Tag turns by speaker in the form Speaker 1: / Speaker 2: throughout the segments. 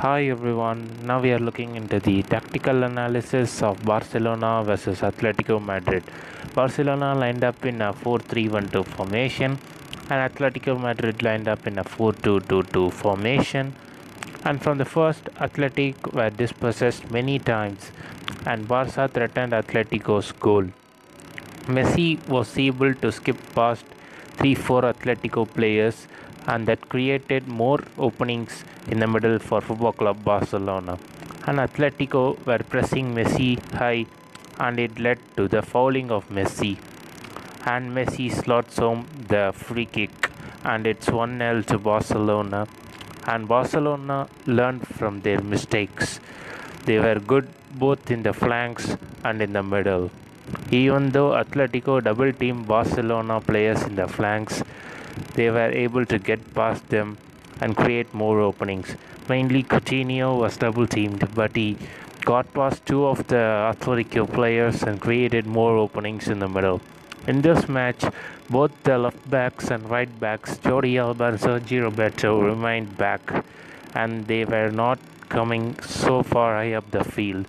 Speaker 1: Hi everyone, now we are looking into the tactical analysis of Barcelona versus Atletico Madrid. Barcelona lined up in a 4 3 1 2 formation, and Atletico Madrid lined up in a 4 2 2 2 formation. And from the first, Athletic were dispossessed many times, and Barca threatened Atletico's goal. Messi was able to skip past 3 4 Atletico players and that created more openings in the middle for Football Club Barcelona. And Atletico were pressing Messi high and it led to the fouling of Messi. And Messi slots home the free kick and it's 1 0 to Barcelona. And Barcelona learned from their mistakes. They were good both in the flanks and in the middle. Even though Atletico double teamed Barcelona players in the flanks, they were able to get past them and create more openings. Mainly Coutinho was double teamed, but he got past two of the Atletico players and created more openings in the middle. In this match, both the left backs and right backs, Jordi Alba and Sergio Roberto, remained back and they were not coming so far high up the field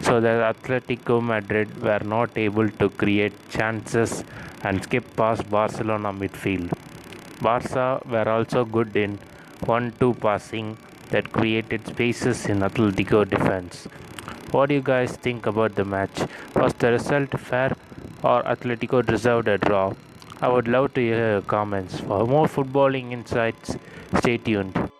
Speaker 1: so that Atletico Madrid were not able to create chances and skip past Barcelona midfield. Barca were also good in 1-2 passing that created spaces in Atletico defense. What do you guys think about the match? Was the result fair or Atletico deserved a draw? I would love to hear your comments. For more footballing insights, stay tuned.